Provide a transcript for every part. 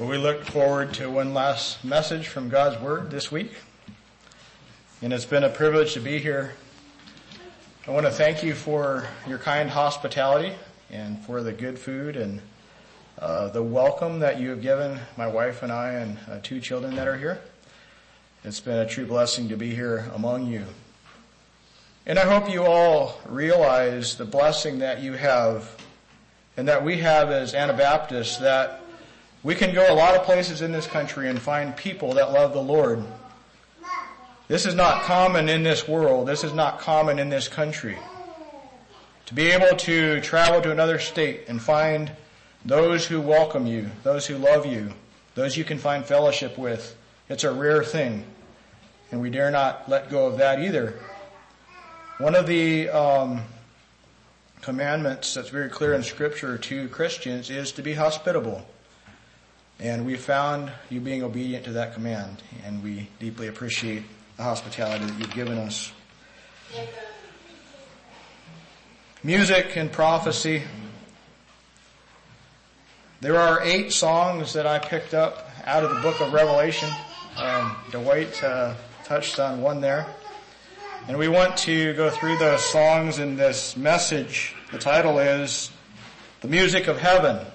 Well, we look forward to one last message from God's Word this week. And it's been a privilege to be here. I want to thank you for your kind hospitality and for the good food and uh, the welcome that you have given my wife and I and uh, two children that are here. It's been a true blessing to be here among you. And I hope you all realize the blessing that you have and that we have as Anabaptists that we can go a lot of places in this country and find people that love the Lord. This is not common in this world. This is not common in this country. To be able to travel to another state and find those who welcome you, those who love you, those you can find fellowship with, it's a rare thing. And we dare not let go of that either. One of the um, commandments that's very clear in scripture to Christians is to be hospitable. And we found you being obedient to that command, and we deeply appreciate the hospitality that you've given us. Music and prophecy. There are eight songs that I picked up out of the book of Revelation. Um, Dwight uh, touched on one there. And we want to go through those songs in this message. The title is The Music of Heaven.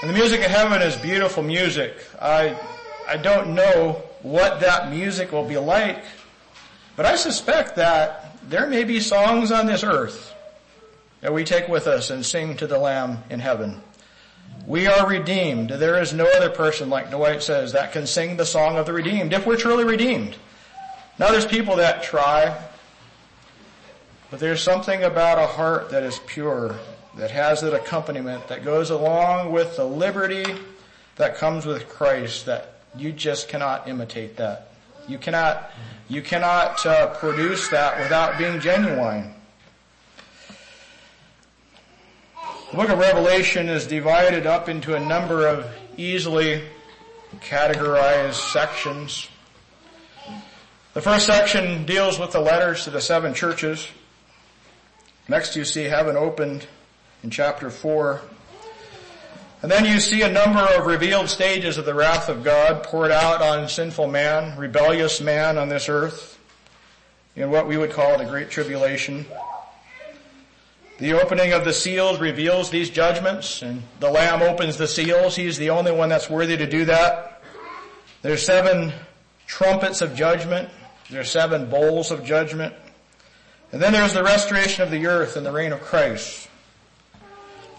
And the music of heaven is beautiful music. I, I don't know what that music will be like, but I suspect that there may be songs on this earth that we take with us and sing to the Lamb in heaven. We are redeemed. There is no other person, like Dwight says, that can sing the song of the redeemed if we're truly redeemed. Now there's people that try, but there's something about a heart that is pure that has that accompaniment that goes along with the liberty that comes with Christ that you just cannot imitate that. You cannot, you cannot uh, produce that without being genuine. The book of Revelation is divided up into a number of easily categorized sections. The first section deals with the letters to the seven churches. Next you see heaven opened in chapter 4. And then you see a number of revealed stages of the wrath of God poured out on sinful man, rebellious man on this earth, in what we would call the Great Tribulation. The opening of the seals reveals these judgments, and the Lamb opens the seals. He's the only one that's worthy to do that. There's seven trumpets of judgment. There's seven bowls of judgment. And then there's the restoration of the earth and the reign of Christ.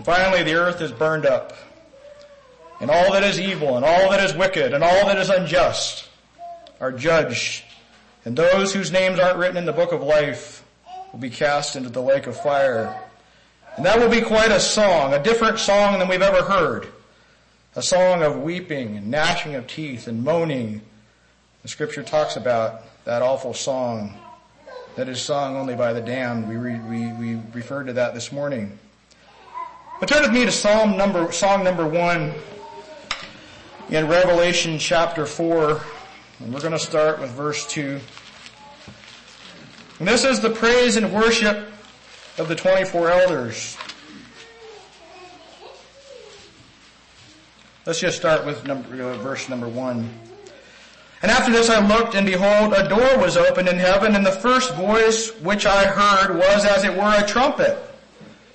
Finally, the earth is burned up. And all that is evil and all that is wicked and all that is unjust are judged. And those whose names aren't written in the book of life will be cast into the lake of fire. And that will be quite a song, a different song than we've ever heard. A song of weeping and gnashing of teeth and moaning. The scripture talks about that awful song that is sung only by the damned. We, re, we, we referred to that this morning. But turn with me to Psalm number, song number one in Revelation chapter four. And we're going to start with verse two. And this is the praise and worship of the 24 elders. Let's just start with number, uh, verse number one. And after this I looked and behold a door was opened in heaven and the first voice which I heard was as it were a trumpet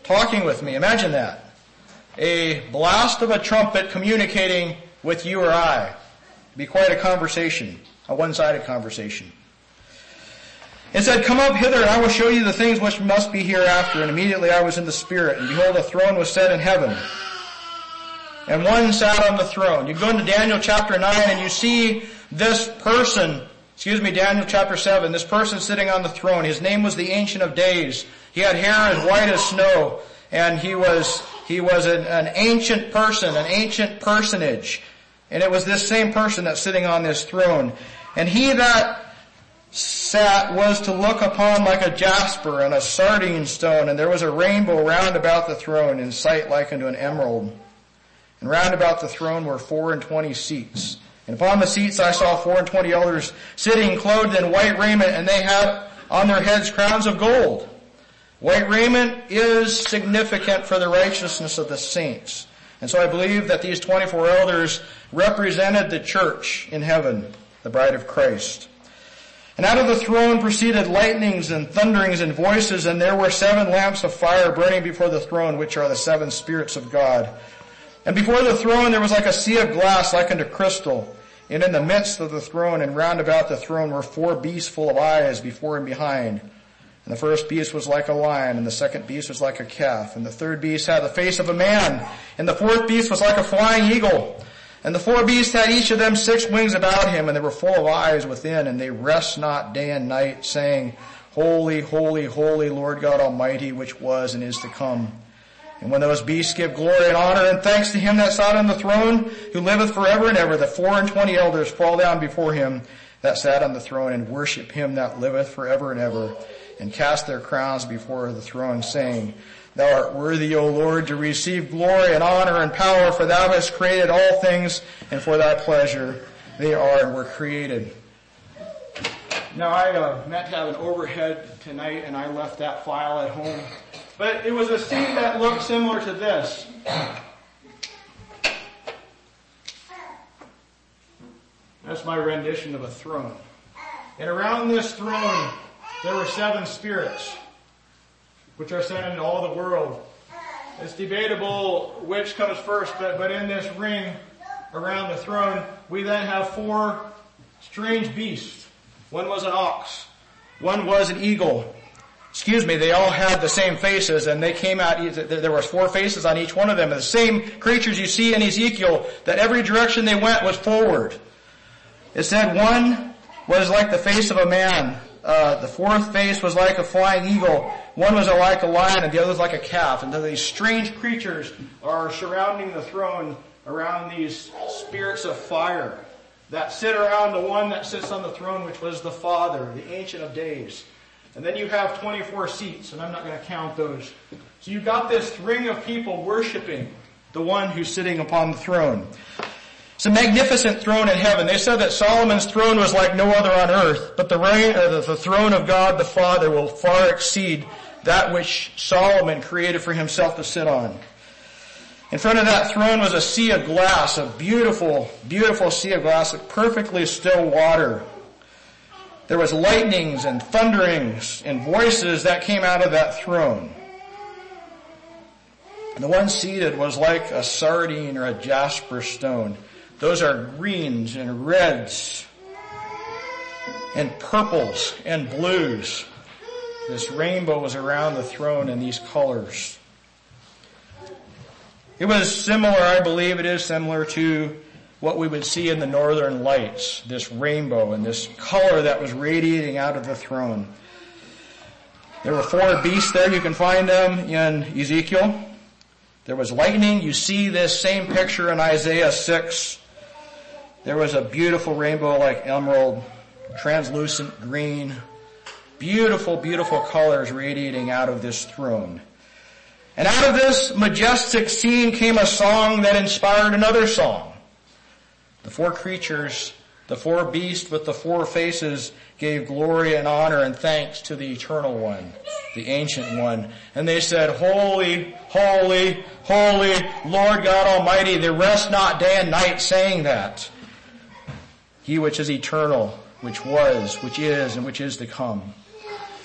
talking with me. Imagine that. A blast of a trumpet communicating with you or I. It'd be quite a conversation, a one-sided conversation. It said, come up hither and I will show you the things which must be hereafter. And immediately I was in the spirit and behold a throne was set in heaven. And one sat on the throne. You go into Daniel chapter 9 and you see this person, excuse me, Daniel chapter 7, this person sitting on the throne. His name was the Ancient of Days. He had hair as white as snow, and he was, he was an, an ancient person, an ancient personage. And it was this same person that's sitting on this throne. And he that sat was to look upon like a jasper and a sardine stone, and there was a rainbow round about the throne in sight like unto an emerald. And round about the throne were four and twenty seats. And upon the seats I saw four and twenty elders sitting clothed in white raiment, and they had on their heads crowns of gold. White raiment is significant for the righteousness of the saints. And so I believe that these 24 elders represented the church in heaven, the bride of Christ. And out of the throne proceeded lightnings and thunderings and voices, and there were seven lamps of fire burning before the throne, which are the seven spirits of God. And before the throne there was like a sea of glass like unto crystal. And in the midst of the throne and round about the throne were four beasts full of eyes before and behind. And the first beast was like a lion, and the second beast was like a calf, and the third beast had the face of a man, and the fourth beast was like a flying eagle. And the four beasts had each of them six wings about him, and they were full of eyes within, and they rest not day and night, saying, Holy, holy, holy Lord God Almighty, which was and is to come. And when those beasts give glory and honor and thanks to him that sat on the throne, who liveth forever and ever, the four and twenty elders fall down before him that sat on the throne and worship him that liveth forever and ever, and cast their crowns before the throne, saying, Thou art worthy, O Lord, to receive glory and honor and power, for thou hast created all things, and for thy pleasure they are and were created. Now I uh, meant to have an overhead tonight, and I left that file at home. But it was a scene that looked similar to this. That's my rendition of a throne. And around this throne, there were seven spirits which are sent into all the world. It's debatable which comes first, but, but in this ring around the throne, we then have four strange beasts. One was an ox. One was an eagle. Excuse me, they all had the same faces and they came out, there were four faces on each one of them. And the same creatures you see in Ezekiel, that every direction they went was forward. It said one was like the face of a man. Uh, the fourth face was like a flying eagle. One was like a lion and the other was like a calf. And these strange creatures are surrounding the throne around these spirits of fire that sit around the one that sits on the throne, which was the Father, the Ancient of Days. And then you have 24 seats, and I'm not going to count those. So you've got this ring of people worshiping the one who's sitting upon the throne. It's a magnificent throne in heaven. They said that Solomon's throne was like no other on earth, but the reign, the throne of God the Father will far exceed that which Solomon created for himself to sit on. In front of that throne was a sea of glass, a beautiful, beautiful sea of glass, of perfectly still water. There was lightnings and thunderings and voices that came out of that throne. And the one seated was like a sardine or a jasper stone. Those are greens and reds and purples and blues. This rainbow was around the throne in these colors. It was similar, I believe it is similar to what we would see in the northern lights, this rainbow and this color that was radiating out of the throne. There were four beasts there, you can find them in Ezekiel. There was lightning, you see this same picture in Isaiah 6. There was a beautiful rainbow like emerald, translucent green, beautiful, beautiful colors radiating out of this throne. And out of this majestic scene came a song that inspired another song. The four creatures, the four beasts with the four faces gave glory and honor and thanks to the eternal one, the ancient one. And they said, holy, holy, holy, Lord God Almighty. They rest not day and night saying that. He which is eternal, which was, which is, and which is to come.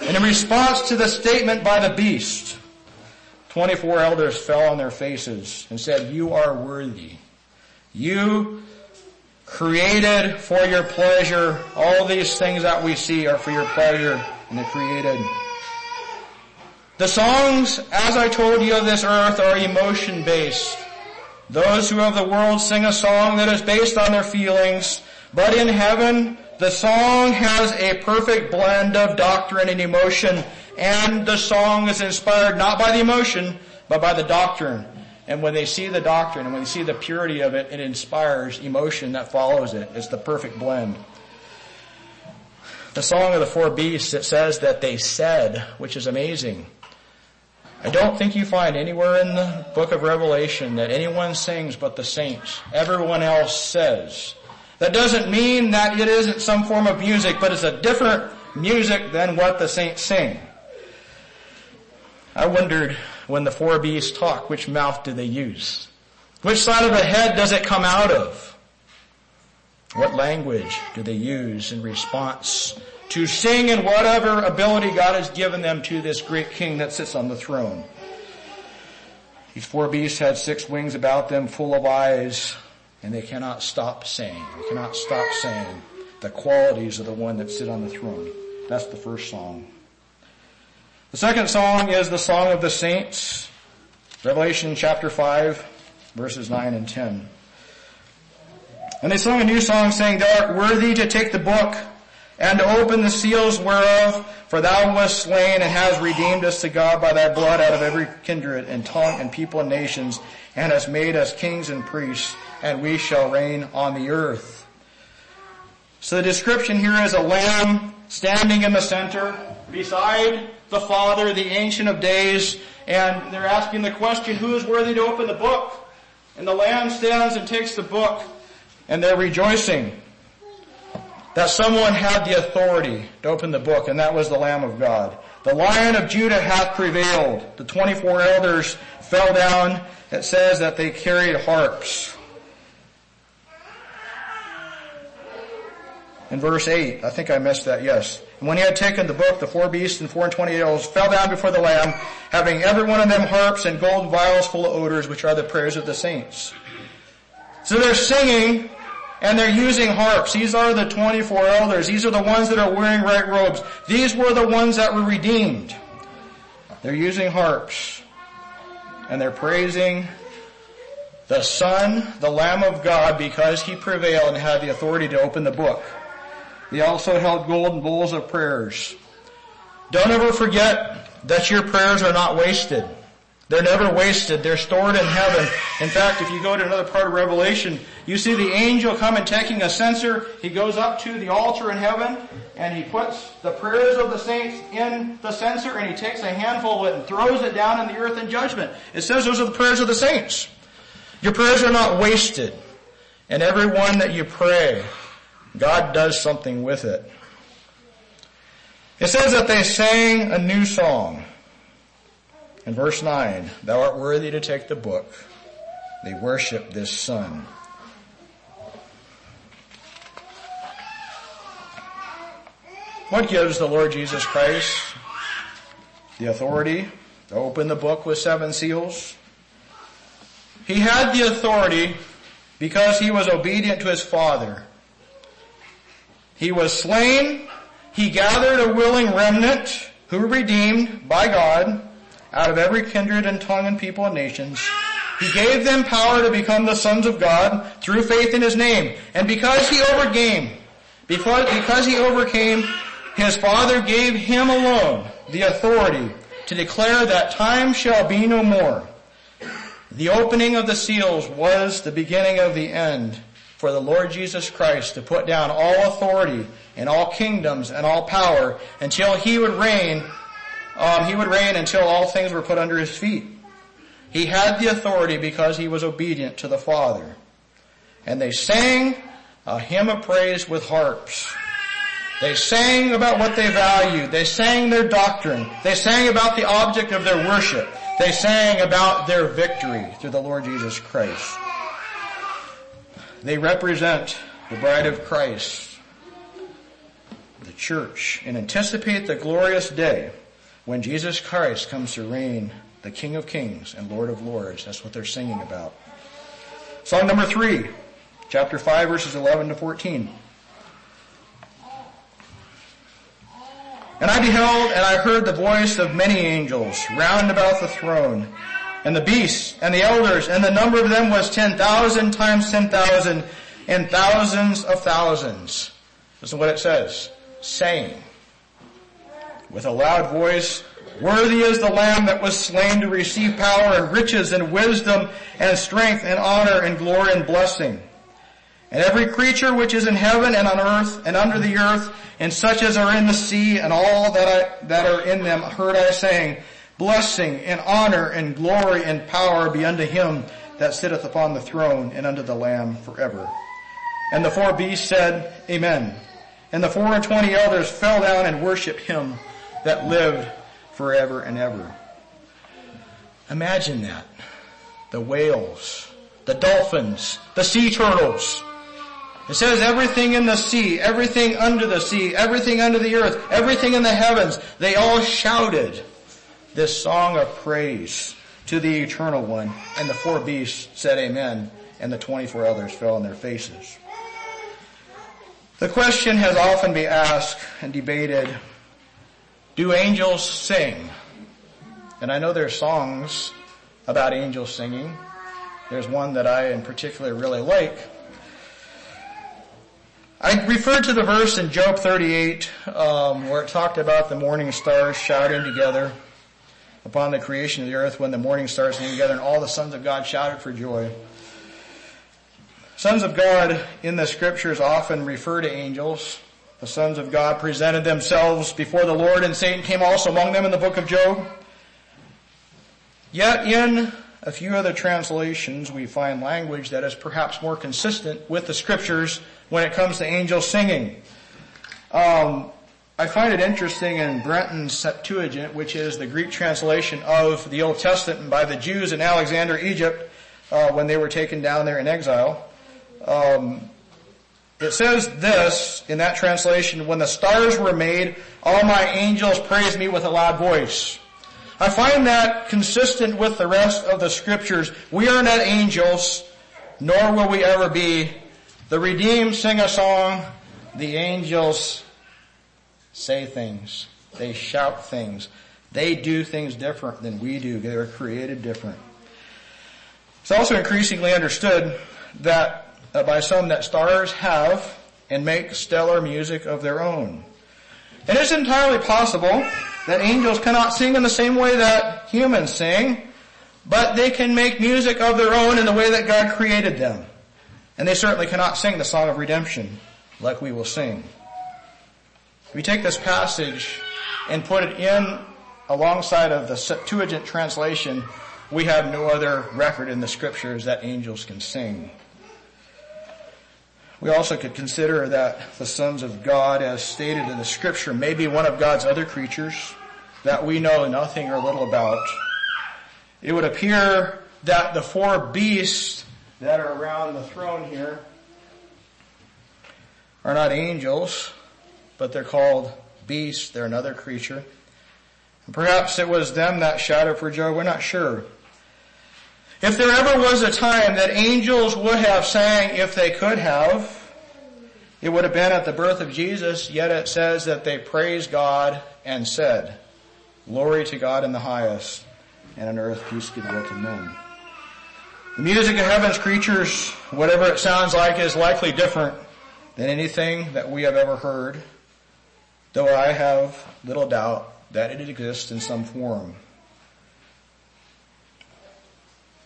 And in response to the statement by the beast, 24 elders fell on their faces and said, you are worthy. You created for your pleasure. All these things that we see are for your pleasure and they created. The songs, as I told you of this earth, are emotion based. Those who of the world sing a song that is based on their feelings but in heaven, the song has a perfect blend of doctrine and emotion, and the song is inspired not by the emotion, but by the doctrine. And when they see the doctrine and when they see the purity of it, it inspires emotion that follows it. It's the perfect blend. The Song of the Four Beasts, it says that they said, which is amazing. I don't think you find anywhere in the book of Revelation that anyone sings but the saints. Everyone else says. That doesn't mean that it isn't some form of music, but it's a different music than what the saints sing. I wondered when the four beasts talk, which mouth do they use? Which side of the head does it come out of? What language do they use in response to sing in whatever ability God has given them to this great king that sits on the throne? These four beasts had six wings about them full of eyes and they cannot stop saying. They cannot stop saying the qualities of the one that sit on the throne. That's the first song. The second song is the Song of the Saints, Revelation chapter 5, verses 9 and 10. And they sung a new song saying, Thou art worthy to take the book and to open the seals whereof, for thou wast slain and hast redeemed us to God by thy blood out of every kindred and tongue and people and nations, and hast made us kings and priests, and we shall reign on the earth. So the description here is a lamb standing in the center beside the Father, the Ancient of Days, and they're asking the question, who is worthy to open the book? And the Lamb stands and takes the book, and they're rejoicing that someone had the authority to open the book, and that was the Lamb of God. The Lion of Judah hath prevailed. The 24 elders fell down. It says that they carried harps. In verse 8, I think I missed that, yes. And when he had taken the book, the four beasts and four and twenty elders fell down before the Lamb, having every one of them harps and golden vials full of odors, which are the prayers of the saints. So they're singing and they're using harps. These are the 24 elders. These are the ones that are wearing white robes. These were the ones that were redeemed. They're using harps and they're praising the Son, the Lamb of God, because he prevailed and had the authority to open the book. They also held golden bowls of prayers. Don't ever forget that your prayers are not wasted. They're never wasted. They're stored in heaven. In fact, if you go to another part of Revelation, you see the angel come and taking a censer. He goes up to the altar in heaven and he puts the prayers of the saints in the censer and he takes a handful of it and throws it down in the earth in judgment. It says those are the prayers of the saints. Your prayers are not wasted. And every one that you pray, God does something with it. It says that they sang a new song. In verse 9, thou art worthy to take the book. They worship this son. What gives the Lord Jesus Christ the authority to open the book with seven seals? He had the authority because he was obedient to his Father. He was slain. He gathered a willing remnant who were redeemed by God out of every kindred and tongue and people and nations. He gave them power to become the sons of God through faith in his name. And because he overcame, because, because he overcame, his father gave him alone the authority to declare that time shall be no more. The opening of the seals was the beginning of the end for the Lord Jesus Christ to put down all authority and all kingdoms and all power until he would reign, um, he would reign until all things were put under his feet. He had the authority because he was obedient to the Father. And they sang a hymn of praise with harps. They sang about what they valued. They sang their doctrine. They sang about the object of their worship. They sang about their victory through the Lord Jesus Christ. They represent the bride of Christ, the church, and anticipate the glorious day when Jesus Christ comes to reign, the King of Kings and Lord of Lords. That's what they're singing about. Song number three, chapter 5 verses 11 to 14. And I beheld and I heard the voice of many angels round about the throne and the beasts and the elders, and the number of them was 10,000 times 10,000 and thousands of thousands. This is what it says. Saying with a loud voice, Worthy is the Lamb that was slain to receive power and riches and wisdom and strength and honor and glory and blessing. And every creature which is in heaven and on earth and under the earth and such as are in the sea and all that I, that are in them heard I saying, blessing and honor and glory and power be unto him that sitteth upon the throne and unto the Lamb forever. And the four beasts said, Amen. And the four and twenty elders fell down and worshiped him that lived forever and ever. Imagine that. The whales, the the dolphins, the sea turtles. It says everything in the sea, everything under the sea, everything under the earth, everything in the heavens, they all shouted this song of praise to the eternal one. And the four beasts said amen, and the 24 others fell on their faces. The question has often been asked and debated, do angels sing? And I know there's songs about angels singing. There's one that I in particular really like. I referred to the verse in Job 38 um, where it talked about the morning stars shouting together upon the creation of the earth when the morning stars came together and all the sons of God shouted for joy. Sons of God in the scriptures often refer to angels. The sons of God presented themselves before the Lord and Satan came also among them in the book of Job. Yet in a few other translations we find language that is perhaps more consistent with the scriptures when it comes to angels singing. Um, I find it interesting in Brenton's Septuagint, which is the Greek translation of the Old Testament by the Jews in Alexander, Egypt, uh, when they were taken down there in exile. Um, it says this in that translation, when the stars were made, all my angels praised me with a loud voice. I find that consistent with the rest of the scriptures. We are not angels, nor will we ever be. The redeemed sing a song. The angels say things. They shout things. They do things different than we do. They were created different. It's also increasingly understood that uh, by some that stars have and make stellar music of their own. It is entirely possible that angels cannot sing in the same way that humans sing, but they can make music of their own in the way that God created them. And they certainly cannot sing the song of redemption like we will sing. We take this passage and put it in alongside of the Septuagint translation, we have no other record in the scriptures that angels can sing. We also could consider that the sons of God, as stated in the scripture, may be one of God's other creatures that we know nothing or little about. It would appear that the four beasts that are around the throne here are not angels, but they're called beasts. They're another creature. And perhaps it was them that shouted for joy. We're not sure. If there ever was a time that angels would have sang if they could have, it would have been at the birth of Jesus, yet it says that they praised God and said, Glory to God in the highest, and on earth peace goodwill to men. The music of heaven's creatures, whatever it sounds like, is likely different than anything that we have ever heard, though I have little doubt that it exists in some form.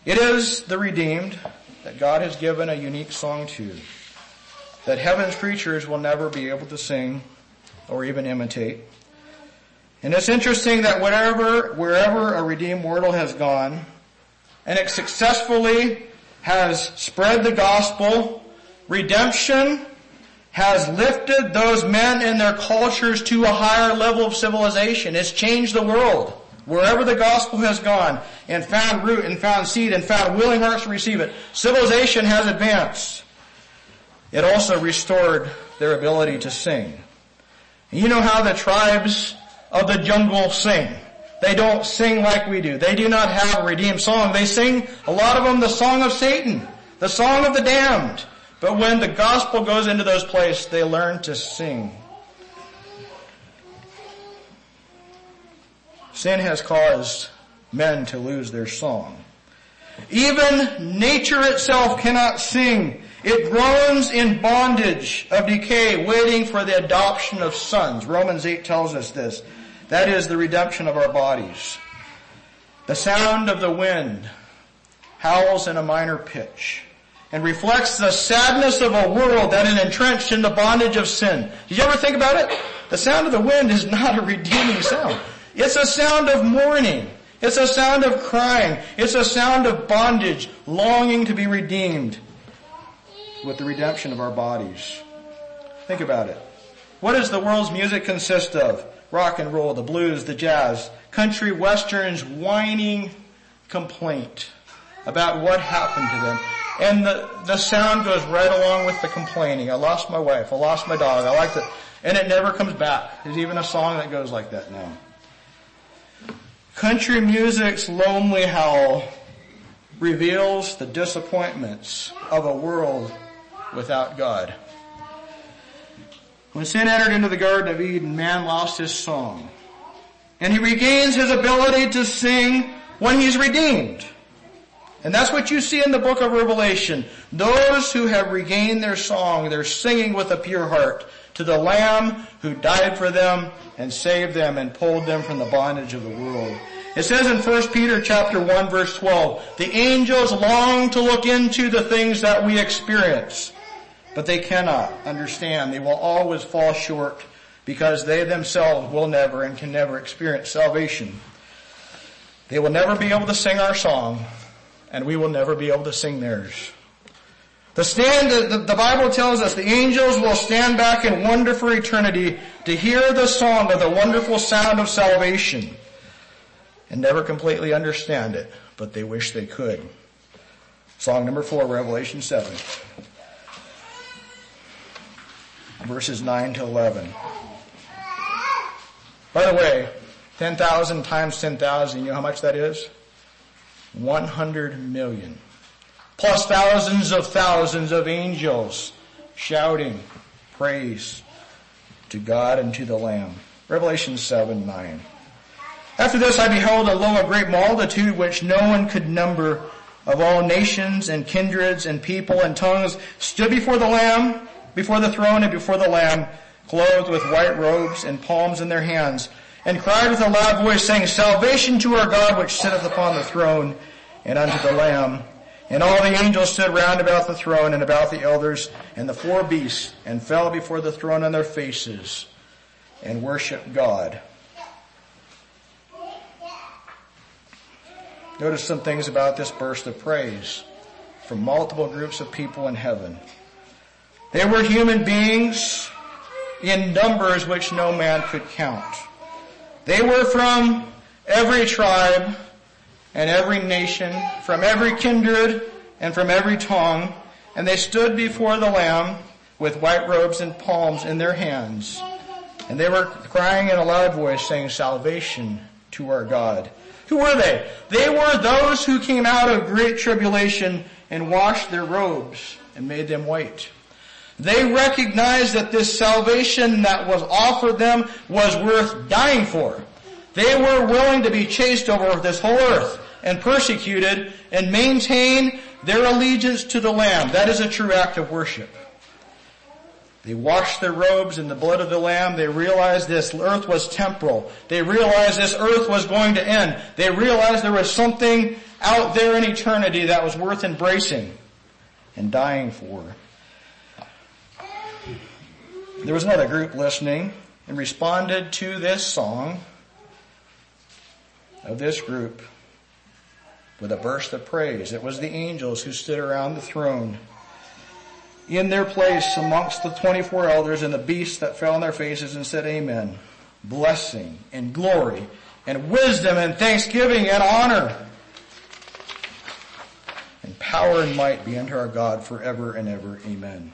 It is the redeemed that God has given a unique song to, that heaven's creatures will never be able to sing or even imitate. And it's interesting that whatever, wherever a redeemed mortal has gone, and it successfully has spread the gospel, redemption has lifted those men and their cultures to a higher level of civilization. It's changed the world. Wherever the gospel has gone and found root and found seed and found willing hearts to receive it, civilization has advanced. It also restored their ability to sing. You know how the tribes of the jungle sing. They don't sing like we do. They do not have a redeemed song. They sing, a lot of them, the song of Satan, the song of the damned. But when the gospel goes into those places, they learn to sing. Sin has caused men to lose their song. Even nature itself cannot sing. It groans in bondage of decay, waiting for the adoption of sons. Romans 8 tells us this. That is the redemption of our bodies. The sound of the wind howls in a minor pitch and reflects the sadness of a world that is entrenched in the bondage of sin. Did you ever think about it? The sound of the wind is not a redeeming sound. It's a sound of mourning. It's a sound of crying. It's a sound of bondage, longing to be redeemed with the redemption of our bodies. Think about it. What does the world's music consist of? Rock and roll, the blues, the jazz, country westerns, whining complaint about what happened to them. And the, the sound goes right along with the complaining. I lost my wife. I lost my dog. I like to, and it never comes back. There's even a song that goes like that now. Country music's lonely howl reveals the disappointments of a world without God. When sin entered into the Garden of Eden, man lost his song. And he regains his ability to sing when he's redeemed. And that's what you see in the book of Revelation. Those who have regained their song, they're singing with a pure heart to the Lamb who died for them and saved them and pulled them from the bondage of the world. It says in 1 Peter chapter 1 verse 12, the angels long to look into the things that we experience, but they cannot understand. They will always fall short because they themselves will never and can never experience salvation. They will never be able to sing our song, and we will never be able to sing theirs. The stand, the, the, Bible tells us the angels will stand back in wonder for eternity to hear the song of the wonderful sound of salvation and never completely understand it, but they wish they could. Song number four, Revelation 7. Verses 9 to 11. By the way, 10,000 times 10,000, you know how much that is? 100 million. Plus thousands of thousands of angels shouting praise to God and to the Lamb. Revelation 7, 9. After this I beheld a lo, a great multitude which no one could number of all nations and kindreds and people and tongues stood before the Lamb, before the throne and before the Lamb, clothed with white robes and palms in their hands, and cried with a loud voice saying, Salvation to our God which sitteth upon the throne and unto the Lamb. And all the angels stood round about the throne and about the elders and the four beasts and fell before the throne on their faces and worshiped God Notice some things about this burst of praise from multiple groups of people in heaven. They were human beings in numbers which no man could count. They were from every tribe and every nation, from every kindred and from every tongue, and they stood before the Lamb with white robes and palms in their hands. And they were crying in a loud voice saying, salvation to our God who were they? They were those who came out of great tribulation and washed their robes and made them white. They recognized that this salvation that was offered them was worth dying for. They were willing to be chased over this whole earth and persecuted and maintain their allegiance to the Lamb. That is a true act of worship. They washed their robes in the blood of the Lamb. They realized this earth was temporal. They realized this earth was going to end. They realized there was something out there in eternity that was worth embracing and dying for. There was another group listening and responded to this song of this group with a burst of praise. It was the angels who stood around the throne in their place amongst the 24 elders and the beasts that fell on their faces and said, Amen. Blessing and glory and wisdom and thanksgiving and honor and power and might be unto our God forever and ever. Amen.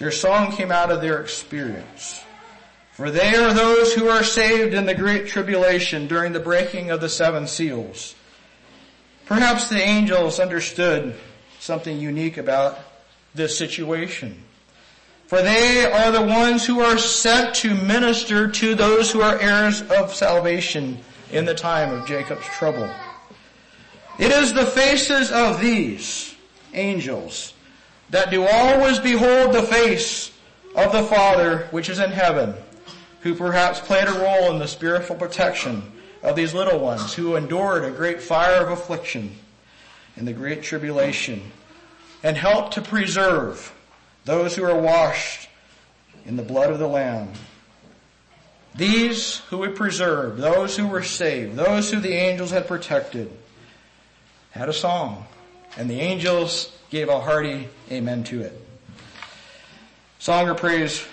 Their song came out of their experience. For they are those who are saved in the great tribulation during the breaking of the seven seals. Perhaps the angels understood something unique about this situation. For they are the ones who are sent to minister to those who are heirs of salvation in the time of Jacob's trouble. It is the faces of these angels that do always behold the face of the Father which is in heaven, who perhaps played a role in the spiritual protection of these little ones who endured a great fire of affliction in the great tribulation and helped to preserve those who are washed in the blood of the Lamb. These who would preserved, those who were saved, those who the angels had protected, had a song, and the angels gave a hearty amen to it. Song or praise,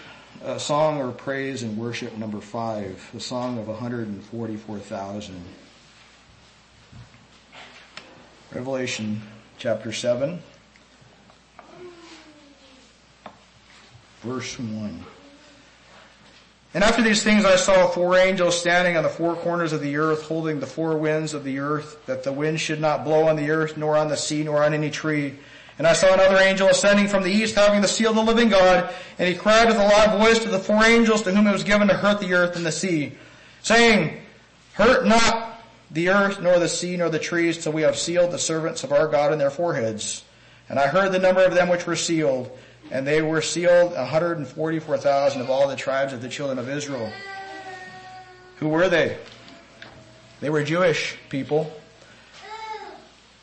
uh, song or praise and worship number five, the song of 144,000. Revelation chapter 7, verse 1. And after these things I saw four angels standing on the four corners of the earth, holding the four winds of the earth, that the wind should not blow on the earth, nor on the sea, nor on any tree. And I saw another angel ascending from the east, having the seal of the living God, and he cried with a loud voice to the four angels to whom it was given to hurt the earth and the sea, saying, Hurt not the earth, nor the sea, nor the trees, till we have sealed the servants of our God in their foreheads. And I heard the number of them which were sealed, and they were sealed 144,000 of all the tribes of the children of Israel. Who were they? They were Jewish people.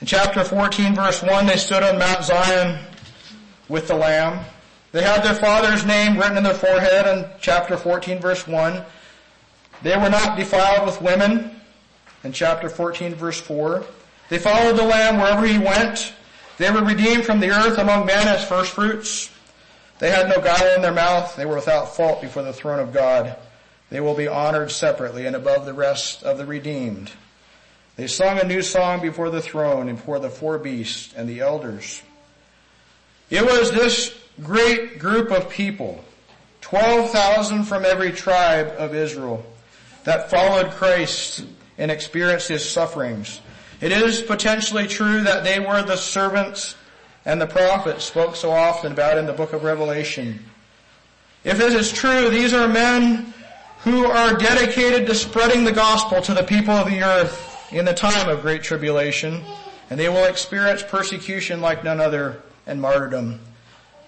In chapter 14 verse 1, they stood on Mount Zion with the Lamb. They had their father's name written in their forehead in chapter 14 verse 1. They were not defiled with women in chapter 14 verse 4. They followed the Lamb wherever he went. They were redeemed from the earth among men as first fruits. They had no guile in their mouth. They were without fault before the throne of God. They will be honored separately and above the rest of the redeemed. They sung a new song before the throne and before the four beasts and the elders. It was this great group of people, 12,000 from every tribe of Israel, that followed Christ and experienced his sufferings. It is potentially true that they were the servants and the prophets spoke so often about in the book of Revelation. If this is true, these are men who are dedicated to spreading the gospel to the people of the earth in the time of great tribulation, and they will experience persecution like none other and martyrdom,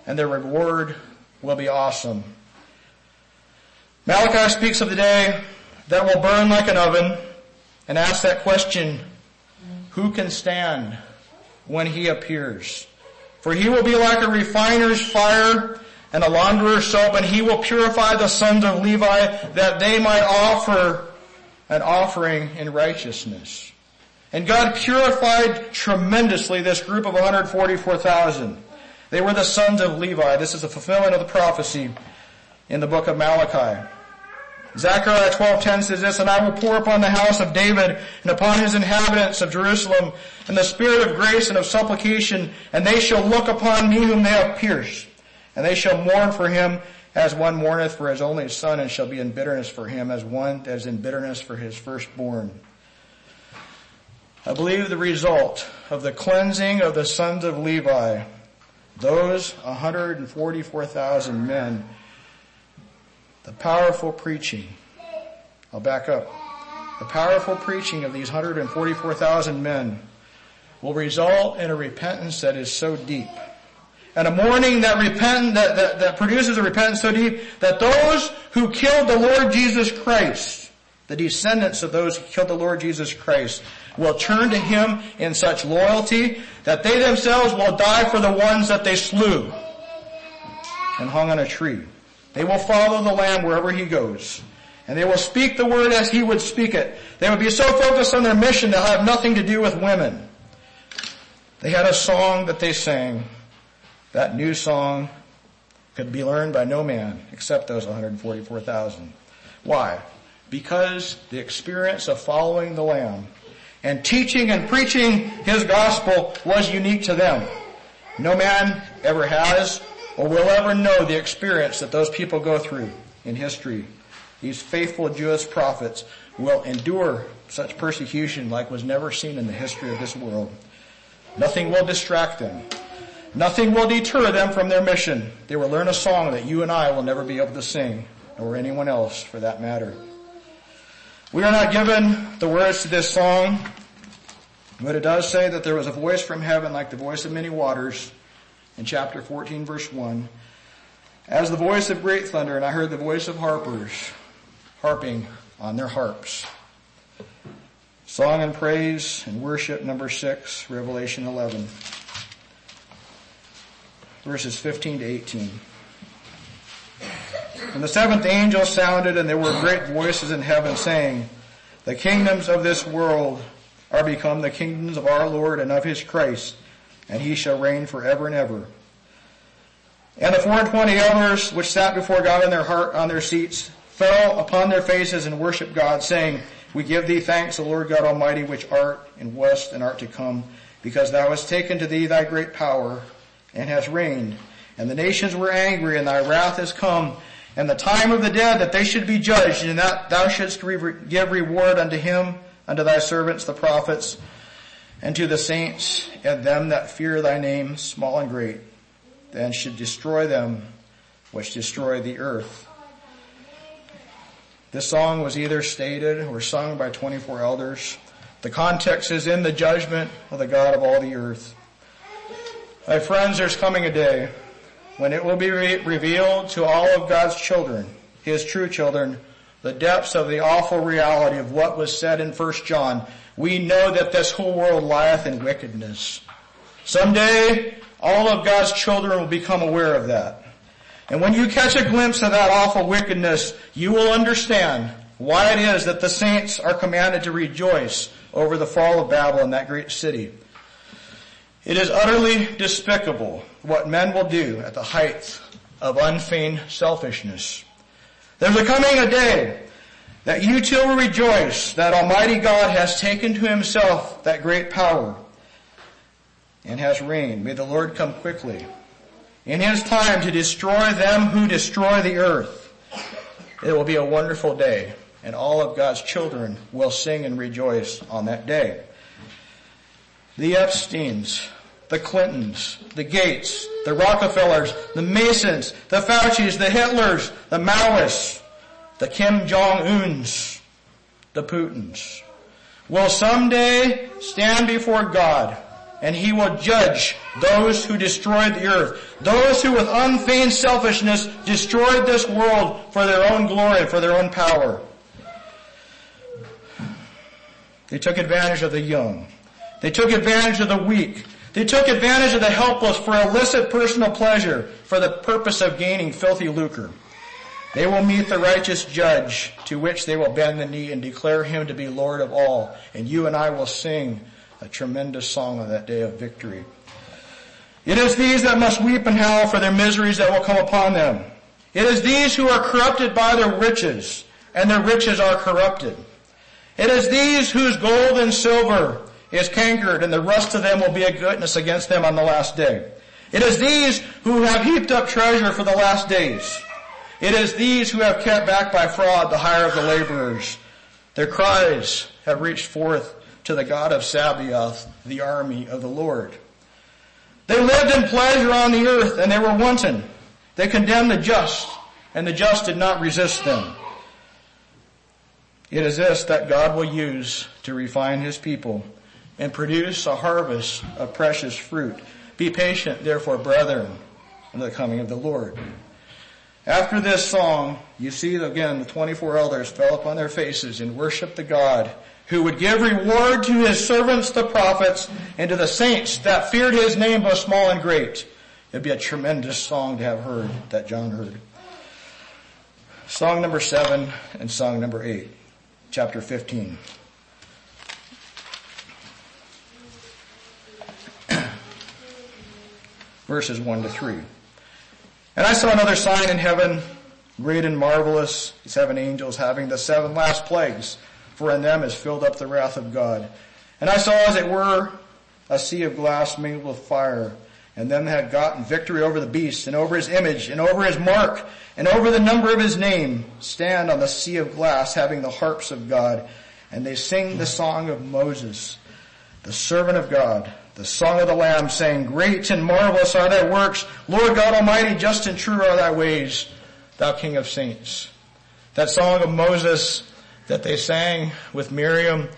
and their reward will be awesome. Malachi speaks of the day that will burn like an oven and asks that question, who can stand when he appears? For he will be like a refiner's fire and a launderer's soap, and he will purify the sons of Levi that they might offer an offering in righteousness. And God purified tremendously this group of 144,000. They were the sons of Levi. This is the fulfillment of the prophecy in the book of Malachi. Zechariah 12:10 says this, and I will pour upon the house of David and upon his inhabitants of Jerusalem and the spirit of grace and of supplication, and they shall look upon me whom they have pierced, and they shall mourn for him as one mourneth for his only son, and shall be in bitterness for him as one that is in bitterness for his firstborn. I believe the result of the cleansing of the sons of Levi, those 144,000 men the powerful preaching. I'll back up. The powerful preaching of these 144,000 men will result in a repentance that is so deep. And a mourning that repent, that, that, that produces a repentance so deep that those who killed the Lord Jesus Christ, the descendants of those who killed the Lord Jesus Christ, will turn to Him in such loyalty that they themselves will die for the ones that they slew and hung on a tree. They will follow the Lamb wherever He goes. And they will speak the word as He would speak it. They would be so focused on their mission they'll have nothing to do with women. They had a song that they sang. That new song could be learned by no man except those 144,000. Why? Because the experience of following the Lamb and teaching and preaching His gospel was unique to them. No man ever has or will ever know the experience that those people go through in history. These faithful Jewish prophets will endure such persecution like was never seen in the history of this world. Nothing will distract them. Nothing will deter them from their mission. They will learn a song that you and I will never be able to sing, nor anyone else for that matter. We are not given the words to this song, but it does say that there was a voice from heaven like the voice of many waters in chapter 14 verse 1. As the voice of great thunder, and I heard the voice of harpers harping on their harps. Song and praise and worship number 6, Revelation 11. Verses 15 to 18. And the seventh angel sounded and there were great voices in heaven saying, the kingdoms of this world are become the kingdoms of our Lord and of his Christ and he shall reign forever and ever. And the four and twenty elders which sat before God in their heart on their seats fell upon their faces and worshiped God, saying, We give thee thanks, O Lord God Almighty, which art and wast and art to come, because thou hast taken to thee thy great power and hast reigned. And the nations were angry and thy wrath is come and the time of the dead that they should be judged and that thou shouldst give reward unto him, unto thy servants the prophets and to the saints and them that fear thy name, small and great, then should destroy them which destroy the earth. This song was either stated or sung by 24 elders. The context is in the judgment of the God of all the earth. My friends, there's coming a day when it will be re- revealed to all of God's children, His true children, the depths of the awful reality of what was said in 1 John. We know that this whole world lieth in wickedness. Someday, all of God's children will become aware of that. And when you catch a glimpse of that awful wickedness, you will understand why it is that the saints are commanded to rejoice over the fall of Babylon, that great city. It is utterly despicable what men will do at the height of unfeigned selfishness. There's a coming a day that you too will rejoice that Almighty God has taken to himself that great power and has reigned. May the Lord come quickly in his time to destroy them who destroy the earth. It will be a wonderful day and all of God's children will sing and rejoice on that day. The Epsteins, the Clintons, the Gates, the Rockefellers, the Masons, the Faucis, the Hitlers, the Maoists, the Kim Jong-uns, the Putins will someday stand before God and he will judge those who destroyed the earth, those who with unfeigned selfishness destroyed this world for their own glory, for their own power. They took advantage of the young. They took advantage of the weak. They took advantage of the helpless for illicit personal pleasure for the purpose of gaining filthy lucre. They will meet the righteous judge to which they will bend the knee and declare him to be Lord of all. And you and I will sing a tremendous song on that day of victory. It is these that must weep and howl for their miseries that will come upon them. It is these who are corrupted by their riches, and their riches are corrupted. It is these whose gold and silver is cankered, and the rust of them will be a goodness against them on the last day. It is these who have heaped up treasure for the last days. It is these who have kept back by fraud the hire of the laborers. Their cries have reached forth to the God of Sabaoth, the army of the Lord. They lived in pleasure on the earth and they were wanton. They condemned the just and the just did not resist them. It is this that God will use to refine his people and produce a harvest of precious fruit. Be patient, therefore, brethren, in the coming of the Lord. After this song, you see again the 24 elders fell upon their faces and worshiped the God who would give reward to his servants the prophets and to the saints that feared his name both small and great. It'd be a tremendous song to have heard that John heard. Song number seven and song number eight chapter 15. Verses 1 to 3. And I saw another sign in heaven, great and marvelous, seven angels having the seven last plagues, for in them is filled up the wrath of God. And I saw as it were a sea of glass mingled with fire, and them that had gotten victory over the beast, and over his image, and over his mark, and over the number of his name stand on the sea of glass having the harps of God and they sing the song of Moses, the servant of God, the song of the Lamb saying, great and marvelous are thy works, Lord God Almighty, just and true are thy ways, thou King of saints. That song of Moses that they sang with Miriam,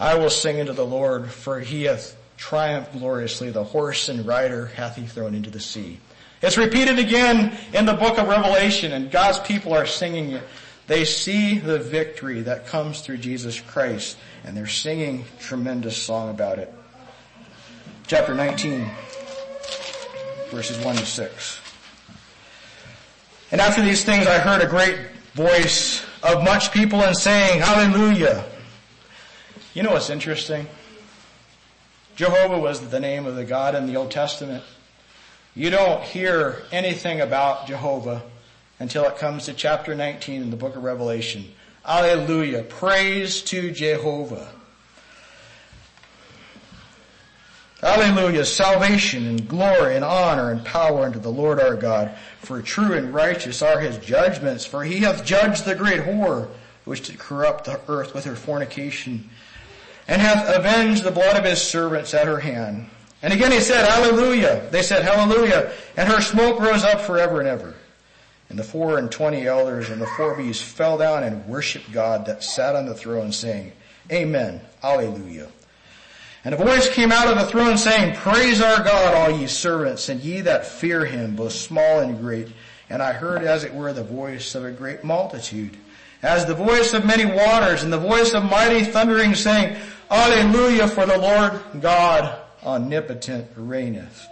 I will sing unto the Lord, for he hath triumphed gloriously, the horse and rider hath he thrown into the sea. It's repeated again in the book of Revelation and God's people are singing it. They see the victory that comes through Jesus Christ and they're singing tremendous song about it. Chapter 19 verses 1 to 6. And after these things I heard a great voice of much people and saying, Hallelujah. You know what's interesting? Jehovah was the name of the God in the Old Testament. You don't hear anything about Jehovah until it comes to chapter 19 in the book of Revelation. Alleluia. Praise to Jehovah. Alleluia, salvation and glory and honor and power unto the Lord our God. For true and righteous are his judgments, for he hath judged the great whore, which did corrupt the earth with her fornication, and hath avenged the blood of his servants at her hand. And again he said, Hallelujah. They said, Hallelujah. And her smoke rose up forever and ever. And the four and twenty elders and the four beasts fell down and worshipped God that sat on the throne saying, Amen, Alleluia. And a voice came out of the throne saying, Praise our God, all ye servants, and ye that fear him, both small and great. And I heard as it were the voice of a great multitude, as the voice of many waters, and the voice of mighty thundering saying, Alleluia, for the Lord God omnipotent reigneth.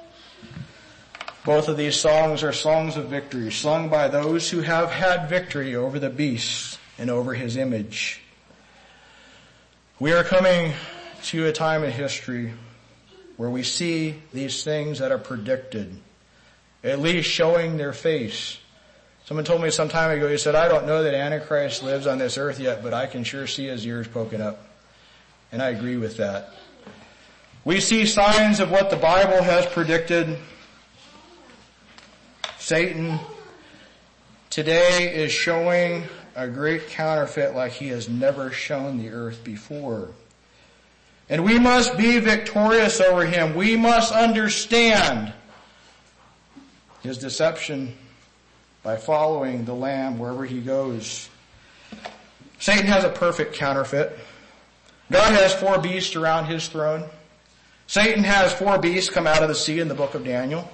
Both of these songs are songs of victory, sung by those who have had victory over the beast and over his image. We are coming to a time in history where we see these things that are predicted, at least showing their face. Someone told me some time ago, he said, I don't know that Antichrist lives on this earth yet, but I can sure see his ears poking up. And I agree with that. We see signs of what the Bible has predicted Satan today is showing a great counterfeit like he has never shown the earth before. And we must be victorious over him. We must understand his deception by following the Lamb wherever he goes. Satan has a perfect counterfeit. God has four beasts around his throne. Satan has four beasts come out of the sea in the book of Daniel.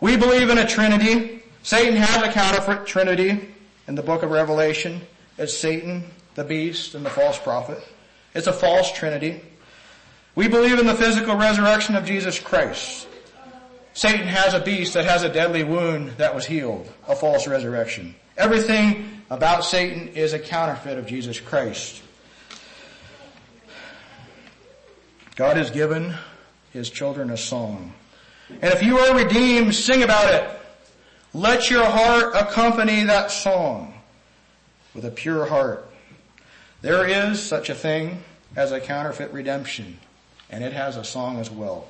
We believe in a trinity. Satan has a counterfeit trinity in the book of Revelation. It's Satan, the beast, and the false prophet. It's a false trinity. We believe in the physical resurrection of Jesus Christ. Satan has a beast that has a deadly wound that was healed, a false resurrection. Everything about Satan is a counterfeit of Jesus Christ. God has given his children a song. And if you are redeemed, sing about it. Let your heart accompany that song with a pure heart. There is such a thing as a counterfeit redemption, and it has a song as well.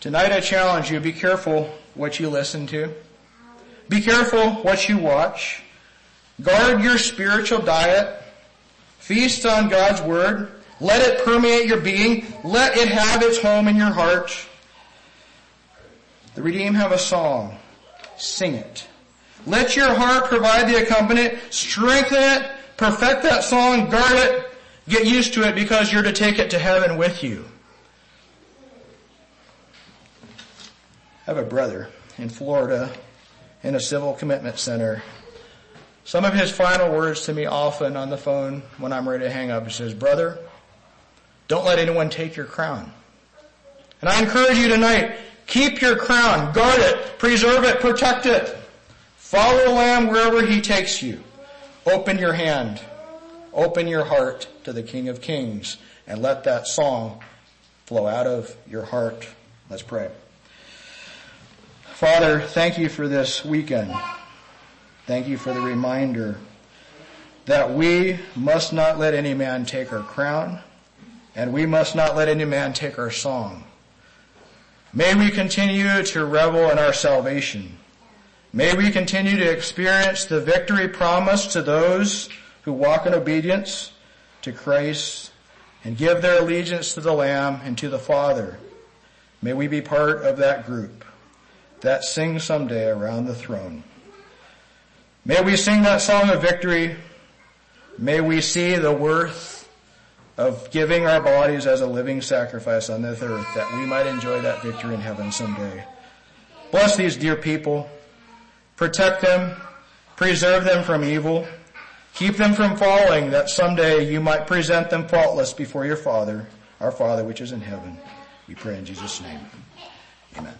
Tonight I challenge you, be careful what you listen to. Be careful what you watch. Guard your spiritual diet. Feast on God's Word. Let it permeate your being. Let it have its home in your heart. The redeemed have a song. Sing it. Let your heart provide the accompaniment. Strengthen it. Perfect that song. Guard it. Get used to it because you're to take it to heaven with you. I have a brother in Florida in a civil commitment center. Some of his final words to me often on the phone when I'm ready to hang up, he says, brother, don't let anyone take your crown. And I encourage you tonight, Keep your crown. Guard it. Preserve it. Protect it. Follow the Lamb wherever He takes you. Open your hand. Open your heart to the King of Kings and let that song flow out of your heart. Let's pray. Father, thank you for this weekend. Thank you for the reminder that we must not let any man take our crown and we must not let any man take our song. May we continue to revel in our salvation. May we continue to experience the victory promised to those who walk in obedience to Christ and give their allegiance to the Lamb and to the Father. May we be part of that group that sings someday around the throne. May we sing that song of victory. May we see the worth of giving our bodies as a living sacrifice on this earth that we might enjoy that victory in heaven someday. Bless these dear people. Protect them. Preserve them from evil. Keep them from falling that someday you might present them faultless before your Father, our Father which is in heaven. We pray in Jesus' name. Amen.